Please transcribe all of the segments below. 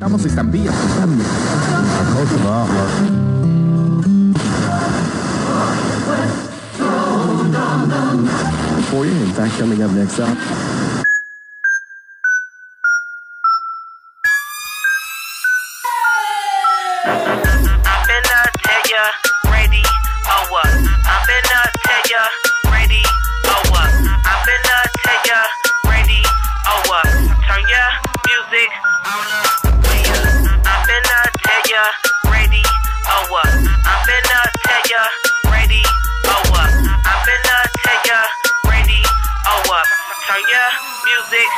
Estamos estampillas también. For you, in fact, coming up next up. I'm finna tell ya, ready or what? I'm finna tell ya, ya, ready or what? I'm finna tell ya, ready or what? Turn your music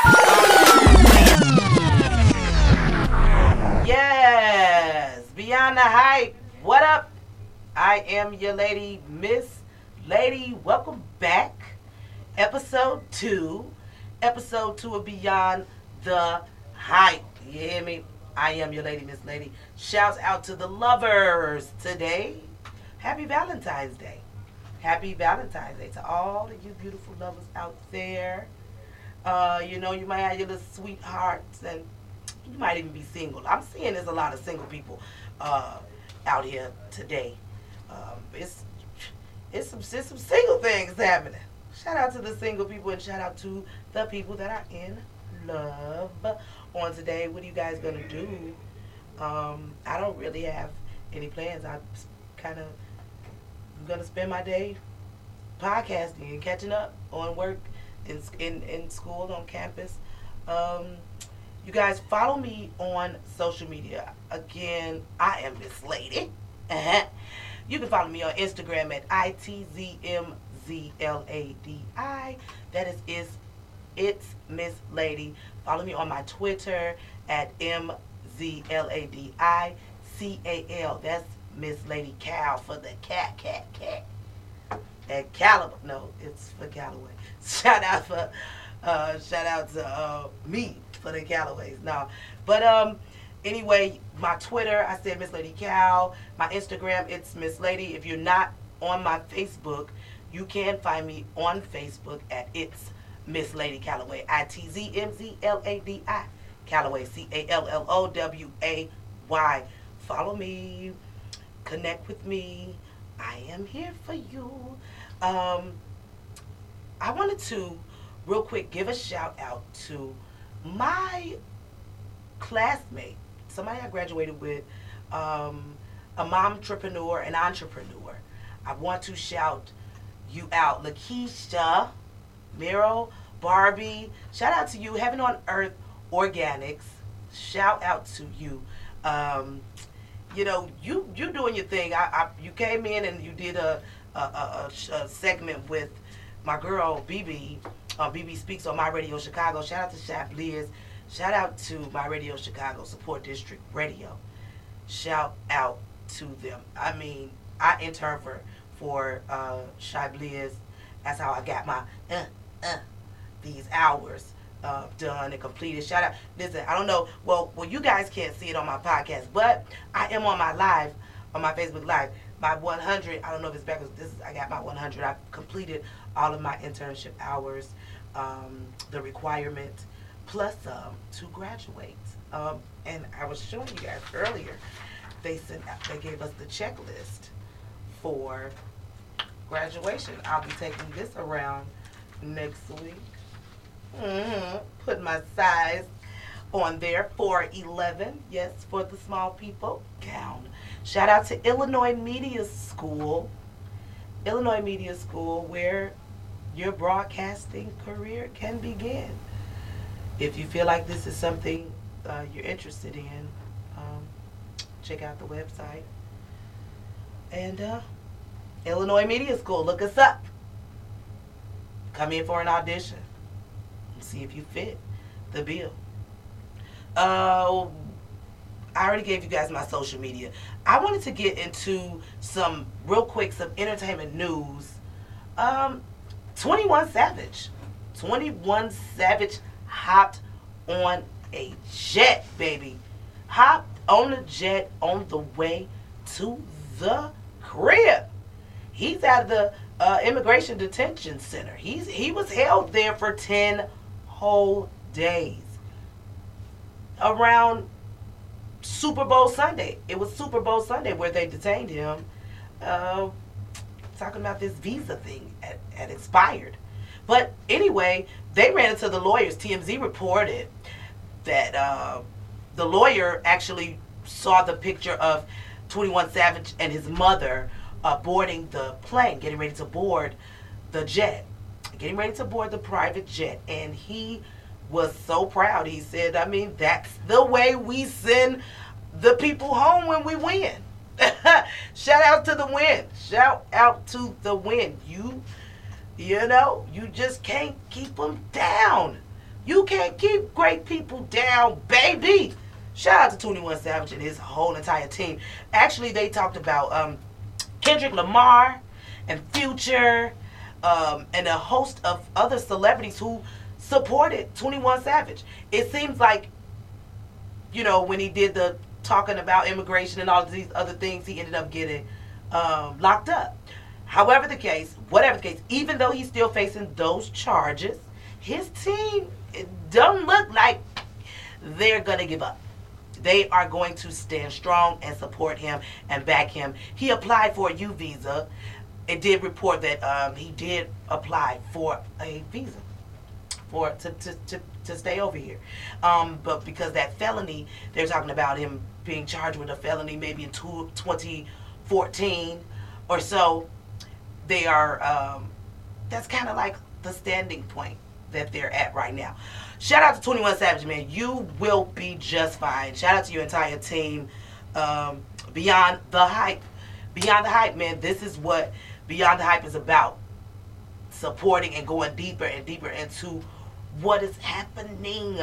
Yes, beyond the hype. What up? I am your lady, Miss Lady. Welcome back. Episode two. Episode two of Beyond the Hype. You hear me? I am your lady, Miss Lady. Shouts out to the lovers today. Happy Valentine's Day. Happy Valentine's Day to all of you beautiful lovers out there. Uh, you know, you might have your little sweethearts and you might even be single. I'm seeing there's a lot of single people uh, out here today. Um, it's it's some it's some single things happening. Shout out to the single people and shout out to the people that are in love. On today, what are you guys gonna do? Um, I don't really have any plans. I'm kind of gonna spend my day podcasting and catching up on work in in, in school on campus. Um, you guys follow me on social media. Again, I am this lady. Uh-huh. You can follow me on Instagram at ITZMZLADI. That is is it's Miss Lady. Follow me on my Twitter at MZLADI CAL. That's Miss Lady Cal for the cat cat cat. At Caliber. No, it's for Callaway. Shout out for uh, shout out to uh, me for the Callaways. No, but um, anyway, my Twitter, I said Miss Lady Cal. My Instagram, it's Miss Lady. If you're not on my Facebook, you can find me on Facebook at it's Miss Lady Calloway. I T Z M Z L A D I Calloway. C A L L O W A Y. Follow me. Connect with me. I am here for you. Um, I wanted to real quick give a shout out to my classmate, somebody I graduated with, um, a mom entrepreneur, an entrepreneur. I want to shout you out, Lakeisha, Miro, Barbie. Shout out to you, Heaven on Earth Organics. Shout out to you. Um, you know, you you doing your thing. I, I you came in and you did a a, a, a, segment with my girl BB. Uh, BB speaks on my radio Chicago. Shout out to Shap Liz. Shout out to my radio Chicago Support District Radio. Shout out to them. I mean, I interned for for uh, Bliss. That's how I got my uh, uh, these hours uh, done and completed. Shout out. Listen, I don't know. Well, well, you guys can't see it on my podcast, but I am on my live, on my Facebook Live. My 100. I don't know if it's backwards. This is. I got my 100. I've completed all of my internship hours, um, the requirement, plus to graduate. Um, and I was showing you guys earlier. They sent. They gave us the checklist for graduation. I'll be taking this around next week. Hmm Put my size on there for 11. Yes, for the small people. Gown. Shout out to Illinois Media School. Illinois Media School, where your broadcasting career can begin. If you feel like this is something uh, you're interested in, um, check out the website. And uh, Illinois Media School, look us up. Come in for an audition. See if you fit the bill. Uh, I already gave you guys my social media. I wanted to get into some real quick some entertainment news. Um, 21 Savage. 21 Savage hopped on a jet, baby. Hopped on a jet on the way to the crib. He's at the uh, immigration detention center. He's he was held there for 10 whole days. Around Super Bowl Sunday. It was Super Bowl Sunday where they detained him, uh, talking about this visa thing had, had expired. But anyway, they ran into the lawyers. TMZ reported that uh, the lawyer actually saw the picture of 21 Savage and his mother uh, boarding the plane, getting ready to board the jet, getting ready to board the private jet. And he was so proud. He said, I mean, that's the way we send the people home when we win. Shout out to the win. Shout out to the win. You, you know, you just can't keep them down. You can't keep great people down, baby. Shout out to 21 Savage and his whole entire team. Actually, they talked about um, Kendrick Lamar and Future um, and a host of other celebrities who supported 21 Savage. It seems like, you know, when he did the talking about immigration and all these other things, he ended up getting um, locked up. However, the case, whatever the case, even though he's still facing those charges, his team don't look like they're gonna give up. They are going to stand strong and support him and back him. He applied for a U visa. It did report that um, he did apply for a visa for to, to, to, to stay over here. Um, but because that felony, they're talking about him being charged with a felony maybe in two, 2014 or so. They are, um, that's kind of like the standing point that they're at right now. Shout out to 21 Savage, man. You will be just fine. Shout out to your entire team. Um, beyond the hype. Beyond the hype, man. This is what Beyond the Hype is about. Supporting and going deeper and deeper into what is happening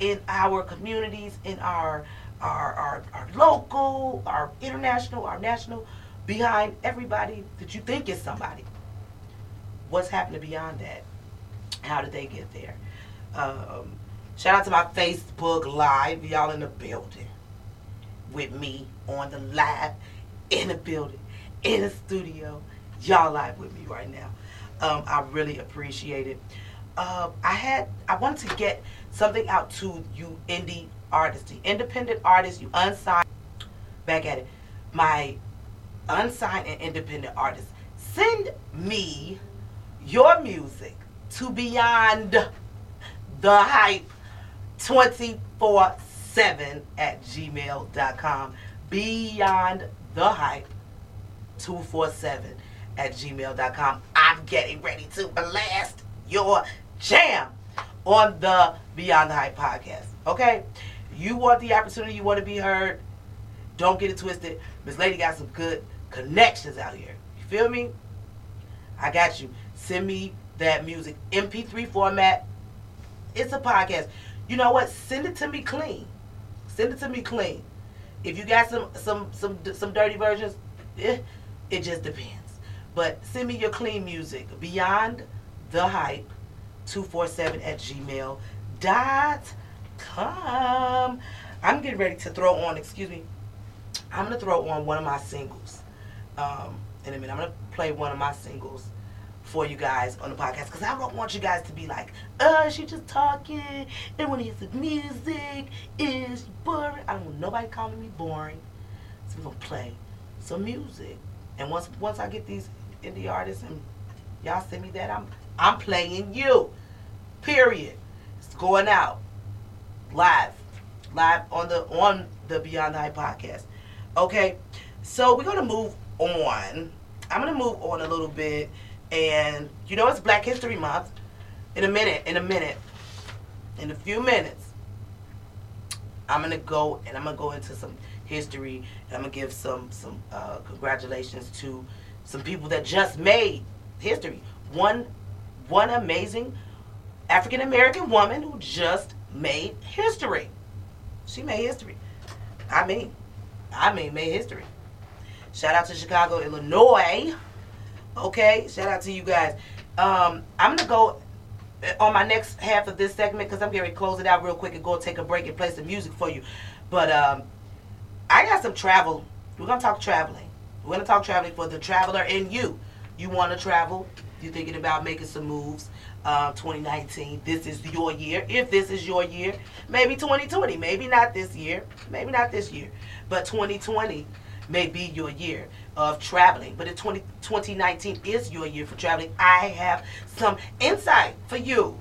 in our communities, in our our, our, our local, our international, our national, behind everybody that you think is somebody. What's happening beyond that? How did they get there? Um, shout out to my Facebook Live. Y'all in the building with me on the live in the building, in the studio. Y'all live with me right now. Um, I really appreciate it. Uh, I had I wanted to get something out to you indie artists, the independent artists, you unsigned. Back at it, my unsigned and independent artists. Send me your music to Beyond the Hype 24 7 at gmail.com. Beyond the Hype 247 at gmail.com. I'm getting ready to blast your jam on the Beyond the Hype podcast. Okay? You want the opportunity, you want to be heard. Don't get it twisted. Miss Lady got some good connections out here. You feel me? I got you. Send me that music. MP3 format. It's a podcast. You know what? Send it to me clean. Send it to me clean. If you got some some some some dirty versions, eh, it just depends. But send me your clean music. Beyond the hype 247 at gmail dot com. I'm getting ready to throw on, excuse me, I'm going to throw on one of my singles um, in a minute. I'm going to play one of my singles for you guys on the podcast because I don't want you guys to be like, uh, she just talking. and when hear some music. Is boring. I don't want nobody calling me boring. So we're going to play some music. And once once I get these indie artists and y'all send me that, I'm I'm playing you. Period. It's going out live, live on the on the Beyond the Hype podcast. Okay, so we're gonna move on. I'm gonna move on a little bit, and you know it's Black History Month. In a minute, in a minute, in a few minutes, I'm gonna go and I'm gonna go into some history, and I'm gonna give some some uh, congratulations to some people that just made history. One one amazing African American woman who just made history. She made history. I mean, I mean, made history. Shout out to Chicago, Illinois. Okay, shout out to you guys. Um, I'm gonna go on my next half of this segment because I'm to close it out real quick and go take a break and play some music for you. But um, I got some travel. We're gonna talk traveling. We're gonna talk traveling for the traveler in you. You want to travel? you're thinking about making some moves, uh, 2019, this is your year. If this is your year, maybe 2020, maybe not this year, maybe not this year, but 2020 may be your year of traveling. But if 20, 2019 is your year for traveling, I have some insight for you.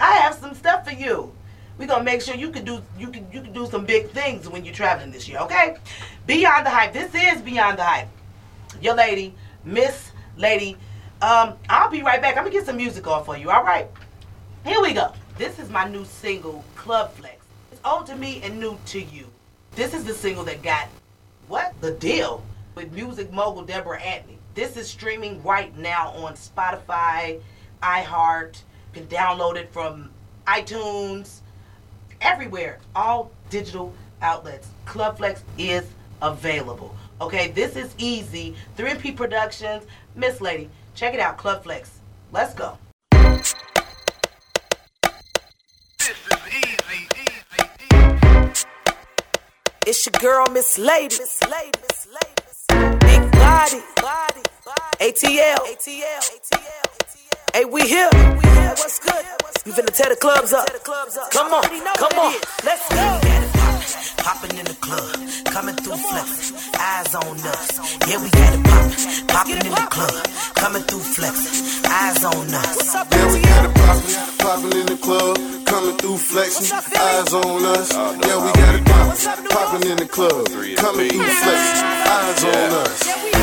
I have some stuff for you. We're gonna make sure you can do you can you can do some big things when you're traveling this year, okay? Beyond the hype. This is beyond the hype. Your lady, Miss Lady. Um, I'll be right back. I'm gonna get some music on for you, alright? Here we go. This is my new single, Club Flex. It's old to me and new to you. This is the single that got what? The deal with music mogul Deborah Anthony. This is streaming right now on Spotify, iHeart, you can download it from iTunes, everywhere, all digital outlets. Club Flex is available. Okay, this is easy. 3MP Productions, Miss Lady. Check it out, Club Flex. Let's go. This is easy, easy, easy. It's your girl, Miss Lady. Miss Lady. Miss Lady. Big body. Body. ATL. ATL. ATL. Hey, we here. We here. What's good? You finna tear the clubs up. Come on. Come on. Let's go. Popping in the club, coming through flex, eyes on us. Yeah, we got it poppin', popping in the club, coming through flex, eyes on us. Yeah, we got it poppin', poppin' in the club, coming through flexing, eyes on us. Yeah, we got it poppin', poppin' in the club, coming through flexing, eyes on us.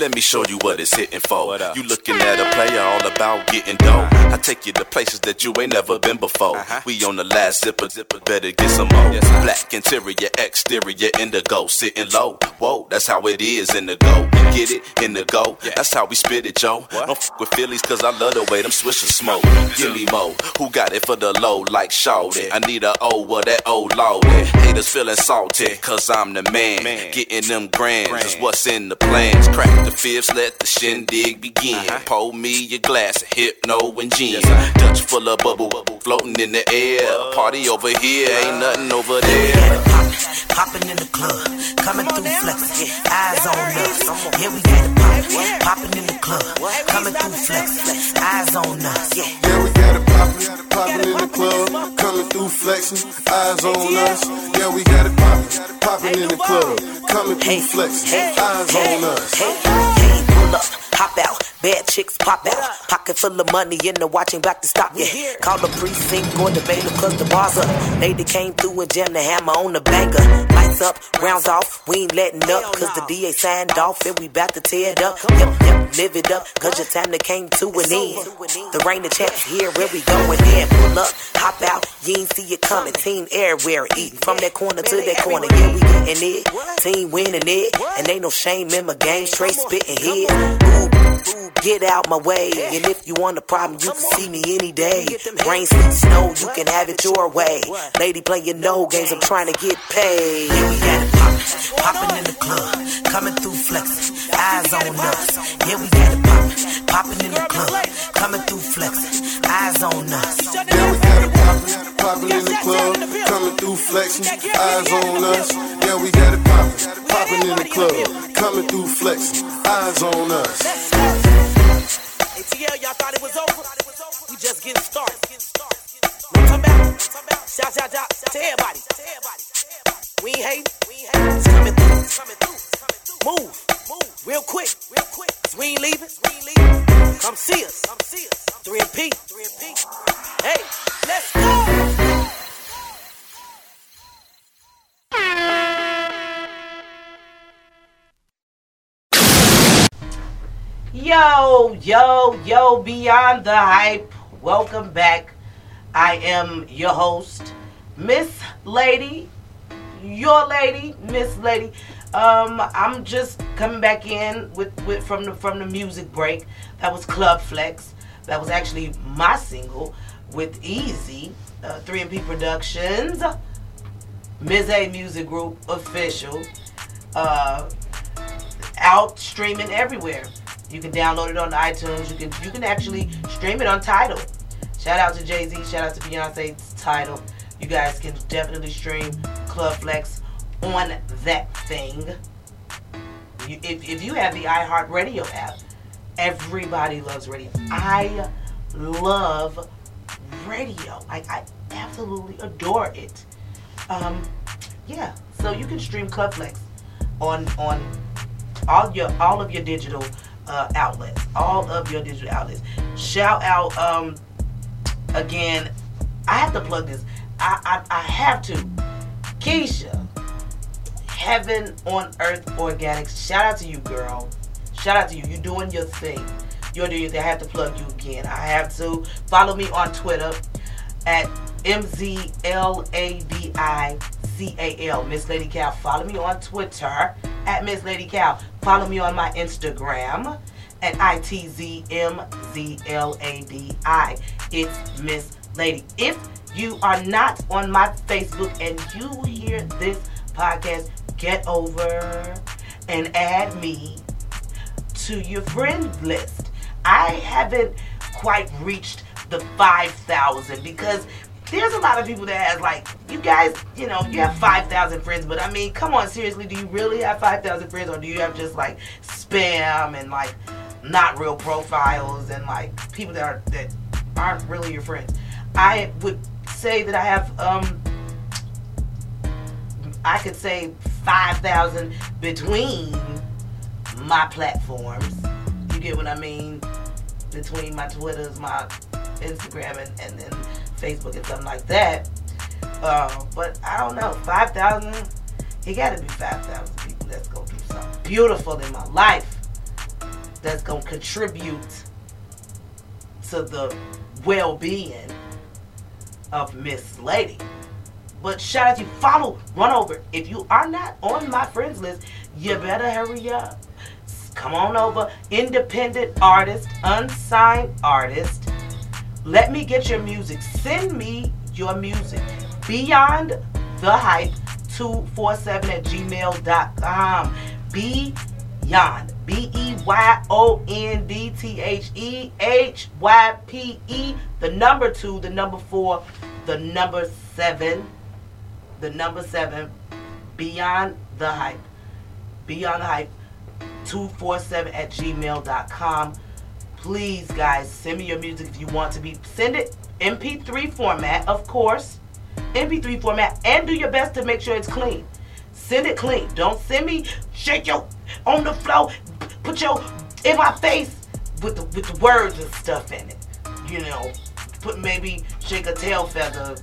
Let me show you what it's hitting for. You looking at a player all about getting dough. I take you to places that you ain't never been before. We on the last zipper, zipper, better get some more. Black interior, exterior, indigo, sitting low. Whoa, that's how it is in the go. Get it in the go. That's how we spit it, Joe. Don't f with Phillies, cause I love the way them swishers smoke. Give me more. Who got it for the low, like Shawty? I need a O, well, that old loaded. Haters feeling salty, cause I'm the man. Getting them grands is what's in the plans. Crack the fifths, let the shindig begin. Uh-huh. Pour me your glass of hypno and gin. Dutch full of bubble, bubble, floating in the air. Party over here, ain't uh-huh. nothing over We there. got it poppin', poppin' in the club, coming through flexing, eyes on us. Yeah, we got it poppin', poppin' in the club, coming through flexing, eyes on us. Yeah, we got it. Poppin', poppin' in the club, coming through flexing, eyes on us. Yeah, we got it. poppin', poppin' in the club, coming through flexing, eyes on us. Hey, pull up, hop out. Bad chicks pop out. Pocket full of money in the watching back to stop. Yeah, call the precinct or the bailiff cause the bars up. Lady came through and jammed the hammer on the banker. Lights up, rounds off. We ain't letting up cause the DA signed off and we bout to tear it up. Yep, yep, live it up cause your time that came to an end. The rain of champs here where we going in. Pull up, hop out. You ain't see it coming. Team everywhere eating from that corner to that corner. Yeah, we getting it. Team winning it. And ain't no shame in my game. Straight spitting here. Ooh, ooh, get out my way. And if you want a problem, you can see me any day. Rain, sleet, snow, you can have it your way. Lady playing no games, I'm trying to get paid. Yeah, we got it poppin', poppin' in the club, coming through flexing, eyes on us. Yeah, we got it poppin', poppin' in the club, coming through flexing, eyes on us. Yeah, we got it poppin', poppin' in the club, coming through flexing, eyes on us. Yo, yo, yo, beyond the hype. Welcome back. I am your host, Miss Lady, your lady, Miss Lady. Um, I'm just coming back in with, with from the from the music break. That was Club Flex. That was actually my single with Easy, uh, 3MP Productions, Ms. A Music Group official. Uh, out streaming everywhere. You can download it on iTunes. You can you can actually stream it on Tidal. Shout out to Jay Z. Shout out to Beyonce's Tidal. You guys can definitely stream Club Flex on that thing. You, if, if you have the iHeartRadio app, Everybody loves radio. I love radio. Like I absolutely adore it. Um, yeah. So you can stream Clubflex on on all your all of your digital uh, outlets. All of your digital outlets. Shout out um again. I have to plug this. I I, I have to. Keisha, Heaven on Earth Organics. Shout out to you, girl. Shout out to you. You're doing your thing. You're doing your thing. I have to plug you again. I have to follow me on Twitter at M-Z-L-A-D-I-C-A-L. Miss Lady Cal. Follow me on Twitter at Miss Lady Cal. Follow me on my Instagram at I-T-Z-M-Z-L-A-D-I. It's Miss Lady. If you are not on my Facebook and you hear this podcast, get over and add me to your friend list. I haven't quite reached the 5,000 because there's a lot of people that has like, you guys, you know, you have 5,000 friends, but I mean, come on, seriously, do you really have 5,000 friends or do you have just like spam and like not real profiles and like people that are that aren't really your friends? I would say that I have um I could say 5,000 between my platforms. You get what I mean? Between my Twitters, my Instagram, and, and then Facebook and something like that. Uh, but I don't know, 5,000, it got to be 5,000 people that's going to do something beautiful in my life that's going to contribute to the well being of Miss Lady. But shout out to you. Follow, run over. If you are not on my friends list, you better hurry up. Come on over. Independent artist, unsigned artist. Let me get your music. Send me your music. Beyond the hype 247 at gmail.com. Beyond. B E Y O N D T H E H Y P E. The number two, the number four, the number seven the number seven, Beyond the Hype. Beyond the Hype 247 at gmail.com. Please, guys, send me your music if you want to be. Send it MP3 format, of course. MP3 format, and do your best to make sure it's clean. Send it clean. Don't send me shake your on the floor, put your in my face with the with the words and stuff in it. You know, put maybe shake a tail feather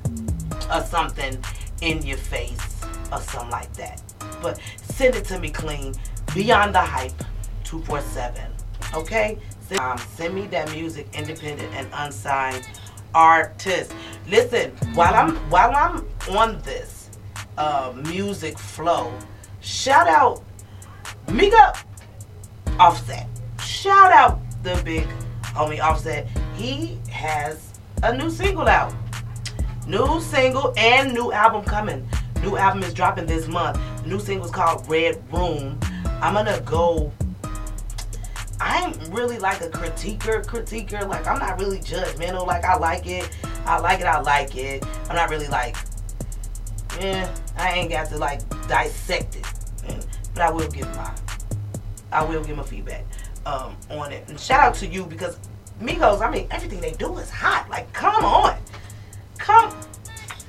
or something in your face or something like that. But send it to me clean. Beyond the Hype 247. Okay? Um, send me that music, independent and unsigned artist. Listen, while I'm while I'm on this uh, music flow, shout out Miga Offset. Shout out the big homie Offset. He has a new single out. New single and new album coming. New album is dropping this month. New single is called Red Room. I'm gonna go. I'm really like a critiquer, critiquer. Like I'm not really judgmental. Like I like it, I like it, I like it. I'm not really like, yeah, I ain't got to like dissect it. But I will give my, I will give my feedback um, on it. And shout out to you because Migos, I mean, everything they do is hot. Like, come on. Come.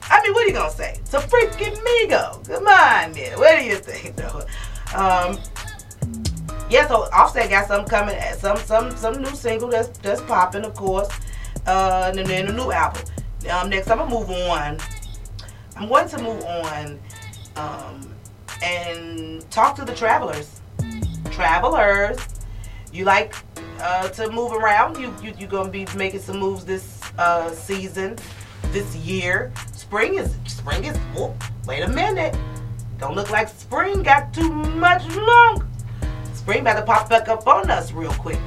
I mean, what are you gonna say? It's a freaking Migo. Come on, man. What do you think, though? Um, yeah. So Offset got some coming. Some some some new single that's that's popping, of course. Uh, and then a new album. Um, next, I'm gonna move on. I'm going to move on um, and talk to the travelers. Travelers, you like uh, to move around? You you you gonna be making some moves this uh, season? this year. Spring is spring is oh, wait a minute. Don't look like spring got too much long. Spring better pop back up on us real quick.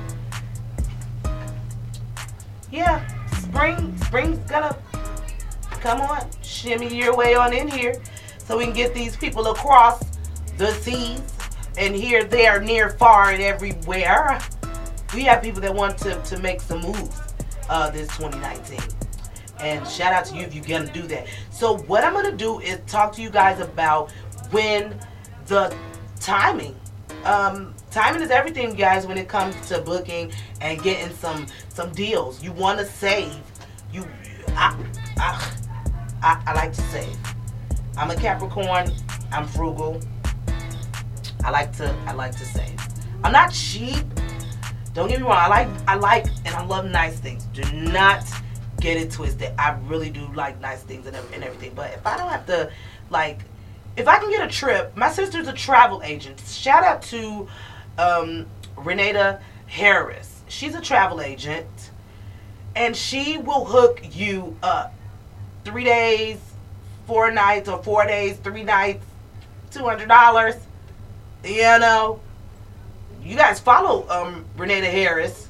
Yeah, spring spring's gonna come on, shimmy your way on in here so we can get these people across the seas and here, there, near, far, and everywhere. We have people that want to, to make some moves uh, this 2019. And shout out to you if you're going to do that. So, what I'm going to do is talk to you guys about when the timing um, timing is everything, guys. When it comes to booking and getting some some deals, you want to save. You, I, I, I, I like to save. I'm a Capricorn. I'm frugal. I like to I like to save. I'm not cheap. Don't get me wrong. I like I like and I love nice things. Do not get it twisted. I really do like nice things and, and everything. But if I don't have to like if I can get a trip, my sister's a travel agent. Shout out to um, Renata Harris. She's a travel agent, and she will hook you up. Three days, four nights, or four days, three nights, two hundred dollars. You know, you guys follow um, Renata Harris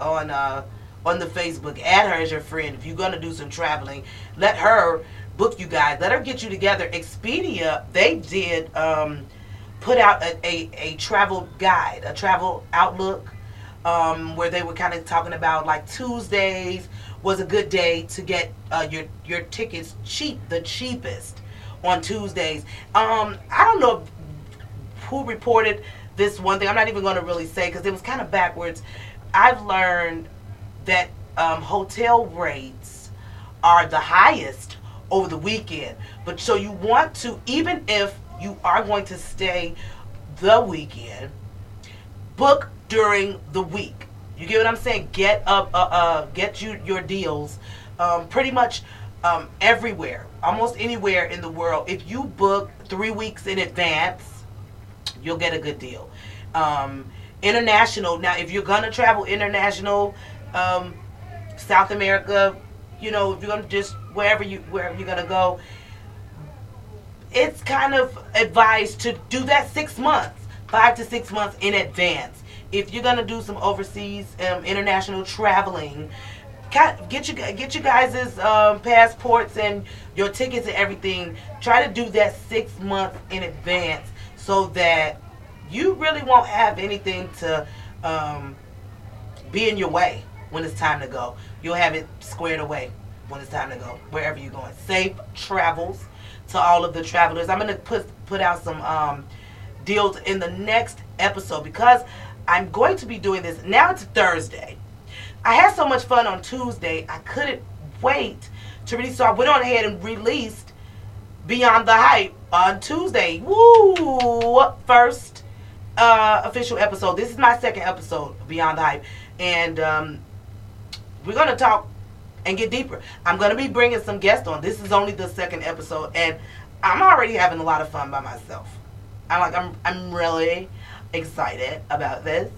on uh, on the Facebook. Add her as your friend if you're gonna do some traveling. Let her book you guys. Let her get you together. Expedia, they did um, put out a, a, a, travel guide, a travel outlook, um, where they were kind of talking about like Tuesdays was a good day to get uh, your your tickets cheap, the cheapest on Tuesdays. Um, I don't know who reported this one thing. I'm not even going to really say because it was kind of backwards. I've learned that um, hotel rates are the highest over the weekend. But so you want to, even if you are going to stay the weekend, book during the week. You get what I'm saying? Get up, uh, uh, get you your deals, um, pretty much um, everywhere, almost anywhere in the world. If you book three weeks in advance, you'll get a good deal. Um, international. Now, if you're gonna travel international, um, South America, you know, if you're gonna just wherever you wherever you're gonna go, it's kind of advised to do that six months, five to six months in advance. If you're gonna do some overseas um, international traveling, get you get you guys' um, passports and your tickets and everything. Try to do that six months in advance so that you really won't have anything to um, be in your way when it's time to go. You'll have it squared away when it's time to go, wherever you're going. Safe travels to all of the travelers. I'm gonna put put out some um, deals in the next episode because I'm going to be doing this. Now it's Thursday. I had so much fun on Tuesday. I couldn't wait to release, so I went on ahead and released Beyond the Hype on Tuesday. Woo! First uh, official episode. This is my second episode Beyond the Hype, and um, we're gonna talk and get deeper. I'm going to be bringing some guests on. This is only the second episode, and I'm already having a lot of fun by myself. I'm like, I'm, I'm really excited about this.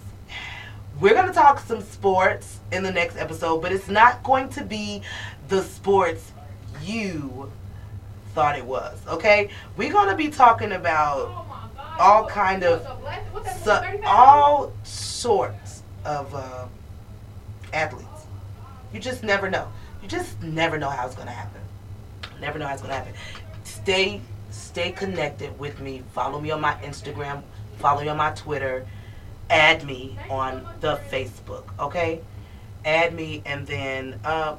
We're going to talk some sports in the next episode, but it's not going to be the sports you thought it was. Okay, we're going to be talking about all kind of all sorts of uh, athletes. You just never know. You just never know how it's gonna happen. Never know how it's gonna happen. Stay stay connected with me. Follow me on my Instagram. Follow me on my Twitter. Add me on the Facebook. Okay? Add me, and then uh,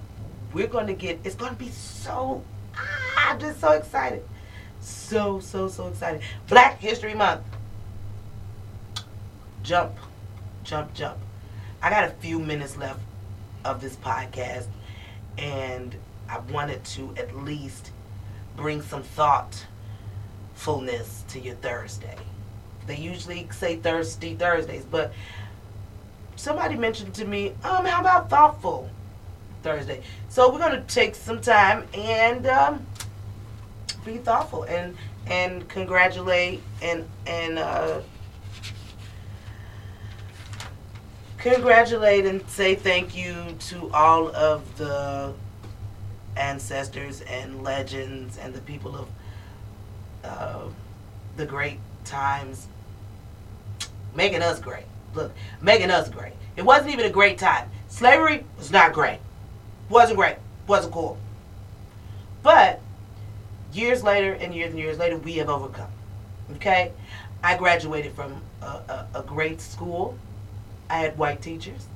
we're gonna get. It's gonna be so. Ah, I'm just so excited. So so so excited. Black History Month. Jump, jump, jump. I got a few minutes left of this podcast, and I wanted to at least bring some thoughtfulness to your Thursday. They usually say thirsty Thursdays, but somebody mentioned to me, um, how about thoughtful Thursday? So we're gonna take some time and um, be thoughtful and and congratulate and and uh, congratulate and say thank you to all of the ancestors and legends and the people of uh, the great times making us great. Look, making us great. It wasn't even a great time. Slavery was not great. Wasn't great. Wasn't cool. But years later and years and years later, we have overcome. Okay? I graduated from a, a, a great school I had white teachers,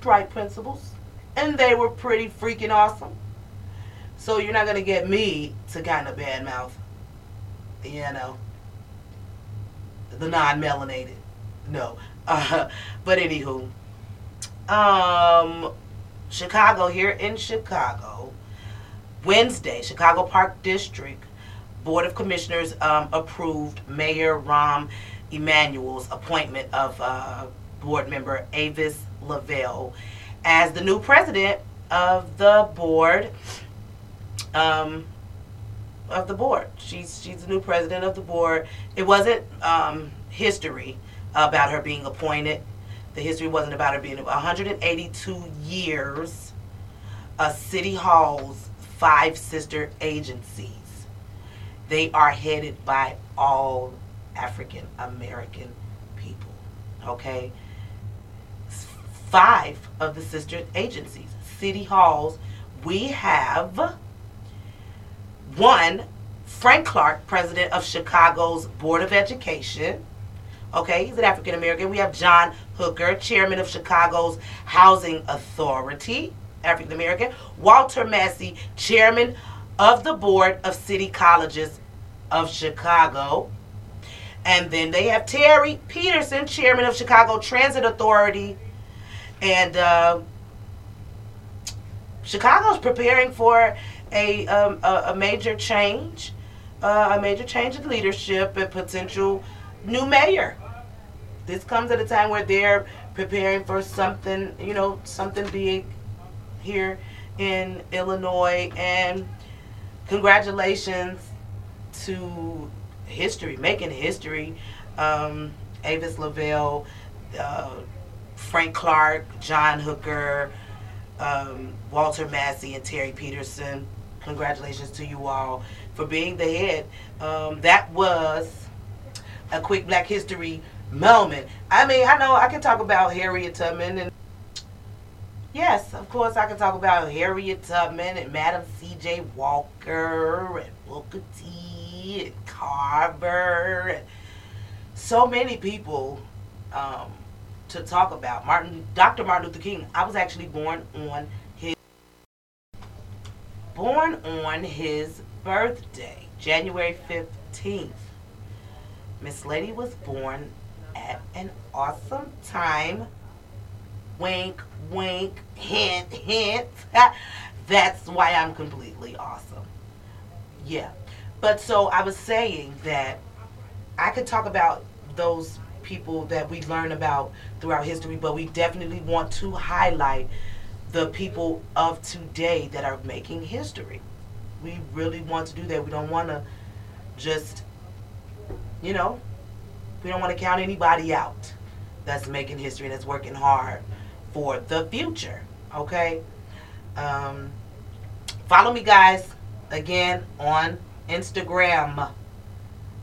bright principals, and they were pretty freaking awesome. So you're not gonna get me to kind of badmouth, you know, the non-melanated. No, uh, but anywho, um, Chicago here in Chicago, Wednesday, Chicago Park District Board of Commissioners um, approved Mayor Rahm Emanuel's appointment of uh, board member Avis Lavelle as the new president of the board. Um, of the board. She's she's the new president of the board. It wasn't um, history about her being appointed. The history wasn't about her being 182 years. A city hall's five sister agencies. They are headed by all African American people. Okay, five of the sister agencies, city halls. We have one, Frank Clark, president of Chicago's Board of Education. Okay, he's an African American. We have John Hooker, chairman of Chicago's Housing Authority, African American. Walter Massey, chairman of the Board of City Colleges of Chicago. And then they have Terry Peterson, chairman of Chicago Transit Authority. And uh, Chicago's preparing for a, um, a, a, major change, uh, a major change in leadership and potential new mayor. This comes at a time where they're preparing for something, you know, something big here in Illinois. And congratulations to history, making history. Um, Avis Lavelle, uh, Frank Clark, John Hooker, um, Walter Massey, and Terry Peterson congratulations to you all for being the head. Um, that was a quick Black History moment. I mean, I know I can talk about Harriet Tubman and yes, of course, I can talk about Harriet Tubman and Madam C.J. Walker and Booker T. and Carver and so many people um, to talk about. Martin, Dr. Martin Luther King. I was actually born on his born on his birthday, January 15th. Miss Lady was born at an awesome time. Wink, wink, hint, hint. That's why I'm completely awesome. Yeah. But so I was saying that I could talk about those people that we learn about throughout history, but we definitely want to highlight the people of today that are making history. We really want to do that. We don't want to just, you know, we don't want to count anybody out that's making history and that's working hard for the future. Okay? Um, follow me, guys, again on Instagram.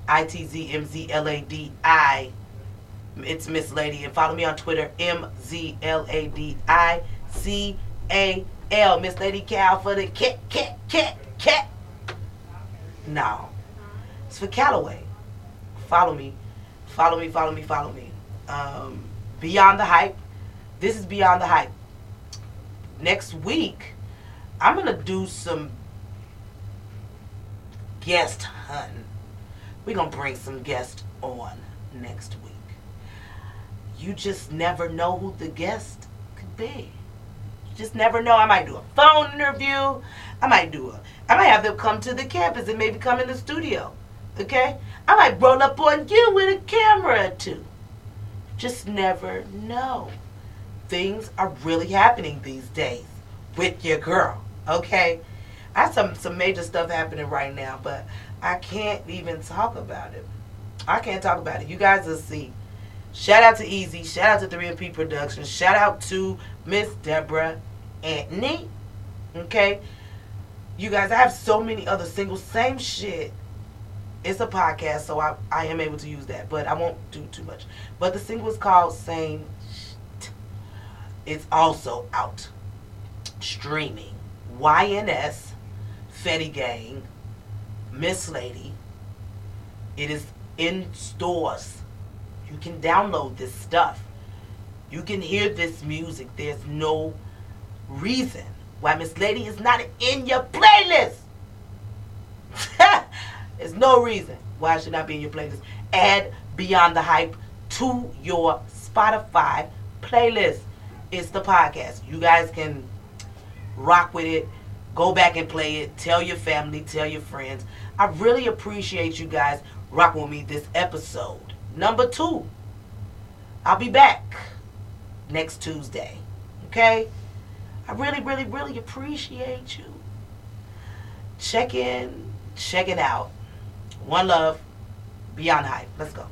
I T Z M Z L A D I. It's Miss Lady. And follow me on Twitter, M Z L A D I. C A L. Miss Lady Cal for the cat, cat, cat, cat. No. It's for Callaway. Follow me. Follow me, follow me, follow me. Um, Beyond the Hype. This is Beyond the Hype. Next week, I'm going to do some guest hunting. We're going to bring some guests on next week. You just never know who the guest could be You just never know. I might do a phone interview. I might do a. I might have them come to the campus and maybe come in the studio. Okay? I might roll up on you with a camera or two. Just never know. Things are really happening these days with your girl. Okay? I have some some major stuff happening right now, but I can't even talk about it. I can't talk about it. You guys will see. Shout out to Easy. Shout out to 3MP Productions. Shout out to Miss Deborah Anthony. Okay? You guys, I have so many other singles. Same shit. It's a podcast, so I, I am able to use that, but I won't do too much. But the single is called Same Shit. It's also out. Streaming. YNS, Fetty Gang, Miss Lady. It is in stores. You can download this stuff. You can hear this music. There's no reason why Miss Lady is not in your playlist. There's no reason why it should not be in your playlist. Add Beyond the Hype to your Spotify playlist. It's the podcast. You guys can rock with it. Go back and play it. Tell your family, tell your friends. I really appreciate you guys rocking with me this episode. Number two, I'll be back next Tuesday. Okay? I really, really, really appreciate you. Check in, check it out. One love, beyond hype. Let's go.